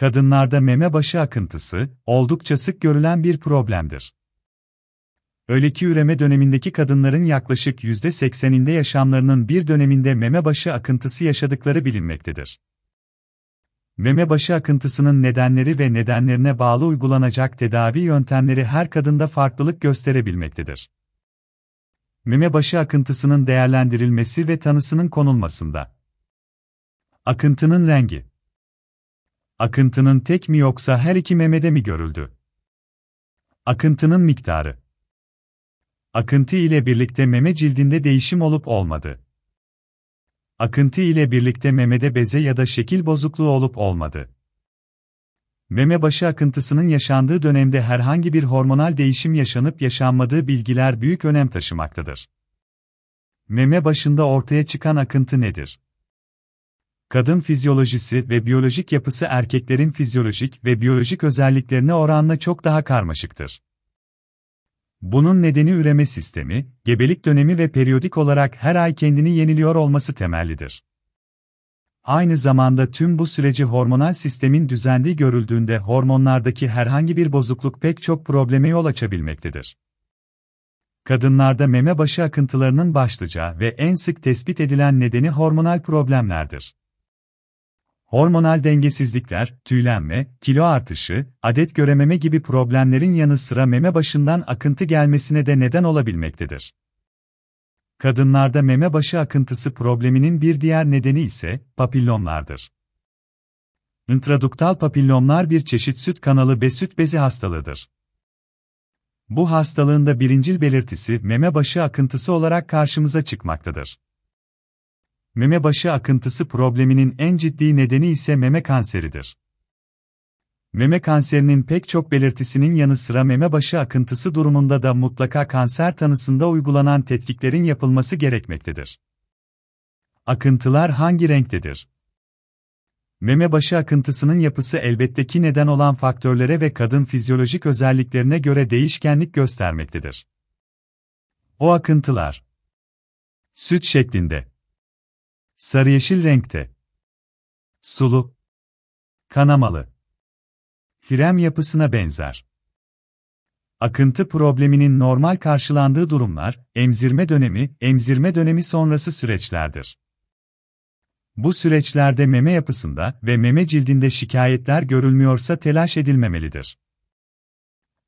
Kadınlarda meme başı akıntısı, oldukça sık görülen bir problemdir. Öyle ki üreme dönemindeki kadınların yaklaşık %80'inde yaşamlarının bir döneminde meme başı akıntısı yaşadıkları bilinmektedir. Meme başı akıntısının nedenleri ve nedenlerine bağlı uygulanacak tedavi yöntemleri her kadında farklılık gösterebilmektedir. Meme başı akıntısının değerlendirilmesi ve tanısının konulmasında. Akıntının rengi. Akıntının tek mi yoksa her iki memede mi görüldü? Akıntının miktarı. Akıntı ile birlikte meme cildinde değişim olup olmadı. Akıntı ile birlikte memede beze ya da şekil bozukluğu olup olmadı. Meme başı akıntısının yaşandığı dönemde herhangi bir hormonal değişim yaşanıp yaşanmadığı bilgiler büyük önem taşımaktadır. Meme başında ortaya çıkan akıntı nedir? Kadın fizyolojisi ve biyolojik yapısı erkeklerin fizyolojik ve biyolojik özelliklerine oranla çok daha karmaşıktır. Bunun nedeni üreme sistemi, gebelik dönemi ve periyodik olarak her ay kendini yeniliyor olması temellidir. Aynı zamanda tüm bu süreci hormonal sistemin düzenli görüldüğünde hormonlardaki herhangi bir bozukluk pek çok probleme yol açabilmektedir. Kadınlarda meme başı akıntılarının başlıca ve en sık tespit edilen nedeni hormonal problemlerdir. Hormonal dengesizlikler, tüylenme, kilo artışı, adet görememe gibi problemlerin yanı sıra meme başından akıntı gelmesine de neden olabilmektedir. Kadınlarda meme başı akıntısı probleminin bir diğer nedeni ise papillomlardır. İntraduktal papillomlar bir çeşit süt kanalı ve süt bezi hastalığıdır. Bu hastalığın da birincil belirtisi meme başı akıntısı olarak karşımıza çıkmaktadır. Meme başı akıntısı probleminin en ciddi nedeni ise meme kanseridir. Meme kanserinin pek çok belirtisinin yanı sıra meme başı akıntısı durumunda da mutlaka kanser tanısında uygulanan tetkiklerin yapılması gerekmektedir. Akıntılar hangi renktedir? Meme başı akıntısının yapısı elbette ki neden olan faktörlere ve kadın fizyolojik özelliklerine göre değişkenlik göstermektedir. O akıntılar süt şeklinde Sarı yeşil renkte. Sulu. Kanamalı. Krem yapısına benzer. Akıntı probleminin normal karşılandığı durumlar, emzirme dönemi, emzirme dönemi sonrası süreçlerdir. Bu süreçlerde meme yapısında ve meme cildinde şikayetler görülmüyorsa telaş edilmemelidir.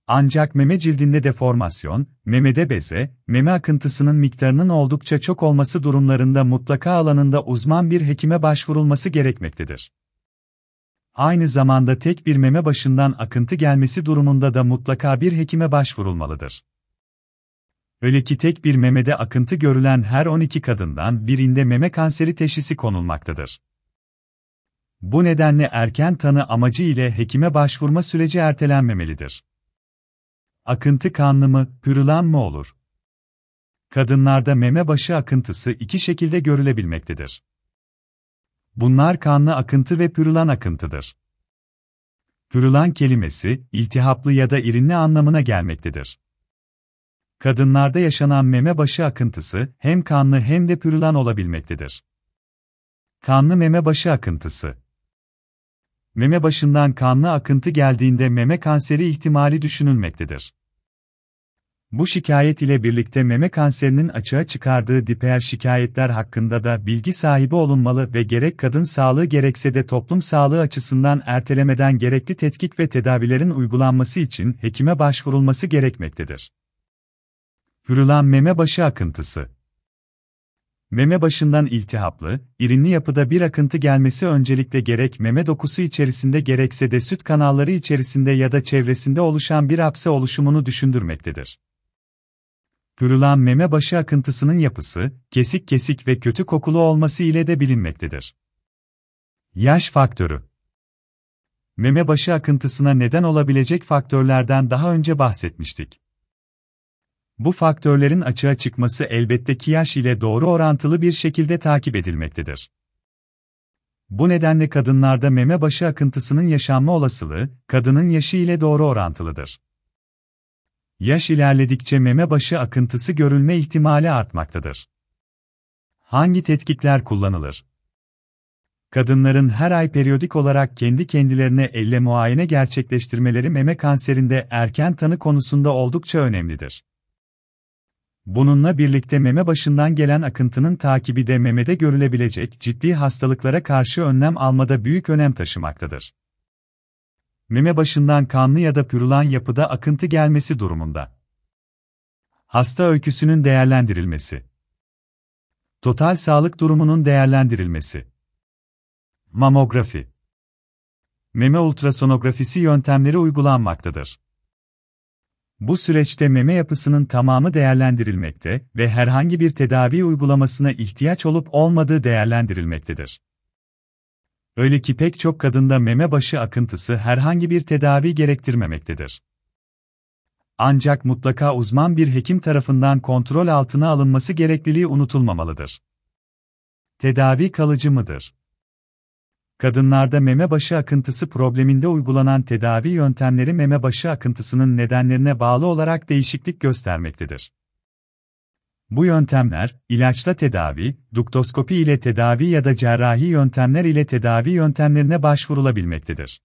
Ancak meme cildinde deformasyon, memede beze, meme akıntısının miktarının oldukça çok olması durumlarında mutlaka alanında uzman bir hekime başvurulması gerekmektedir. Aynı zamanda tek bir meme başından akıntı gelmesi durumunda da mutlaka bir hekime başvurulmalıdır. Öyle ki tek bir memede akıntı görülen her 12 kadından birinde meme kanseri teşhisi konulmaktadır. Bu nedenle erken tanı amacı ile hekime başvurma süreci ertelenmemelidir. Akıntı kanlı mı, pürülen mı olur? Kadınlarda meme başı akıntısı iki şekilde görülebilmektedir. Bunlar kanlı akıntı ve pürülen akıntıdır. Pürülen kelimesi, iltihaplı ya da irinli anlamına gelmektedir. Kadınlarda yaşanan meme başı akıntısı, hem kanlı hem de pürülen olabilmektedir. Kanlı meme başı akıntısı Meme başından kanlı akıntı geldiğinde meme kanseri ihtimali düşünülmektedir. Bu şikayet ile birlikte meme kanserinin açığa çıkardığı diper şikayetler hakkında da bilgi sahibi olunmalı ve gerek kadın sağlığı gerekse de toplum sağlığı açısından ertelemeden gerekli tetkik ve tedavilerin uygulanması için hekime başvurulması gerekmektedir. Hürülan meme başı akıntısı Meme başından iltihaplı, irinli yapıda bir akıntı gelmesi öncelikle gerek meme dokusu içerisinde gerekse de süt kanalları içerisinde ya da çevresinde oluşan bir hapse oluşumunu düşündürmektedir. Kırılan meme başı akıntısının yapısı, kesik kesik ve kötü kokulu olması ile de bilinmektedir. Yaş faktörü Meme başı akıntısına neden olabilecek faktörlerden daha önce bahsetmiştik. Bu faktörlerin açığa çıkması elbette ki yaş ile doğru orantılı bir şekilde takip edilmektedir. Bu nedenle kadınlarda meme başı akıntısının yaşanma olasılığı, kadının yaşı ile doğru orantılıdır. Yaş ilerledikçe meme başı akıntısı görülme ihtimali artmaktadır. Hangi tetkikler kullanılır? Kadınların her ay periyodik olarak kendi kendilerine elle muayene gerçekleştirmeleri meme kanserinde erken tanı konusunda oldukça önemlidir. Bununla birlikte meme başından gelen akıntının takibi de memede görülebilecek ciddi hastalıklara karşı önlem almada büyük önem taşımaktadır. Meme başından kanlı ya da pürülan yapıda akıntı gelmesi durumunda. Hasta öyküsünün değerlendirilmesi. Total sağlık durumunun değerlendirilmesi. Mamografi. Meme ultrasonografisi yöntemleri uygulanmaktadır. Bu süreçte meme yapısının tamamı değerlendirilmekte ve herhangi bir tedavi uygulamasına ihtiyaç olup olmadığı değerlendirilmektedir. Öyle ki pek çok kadında meme başı akıntısı herhangi bir tedavi gerektirmemektedir. Ancak mutlaka uzman bir hekim tarafından kontrol altına alınması gerekliliği unutulmamalıdır. Tedavi kalıcı mıdır? Kadınlarda meme başı akıntısı probleminde uygulanan tedavi yöntemleri meme başı akıntısının nedenlerine bağlı olarak değişiklik göstermektedir. Bu yöntemler, ilaçla tedavi, duktoskopi ile tedavi ya da cerrahi yöntemler ile tedavi yöntemlerine başvurulabilmektedir.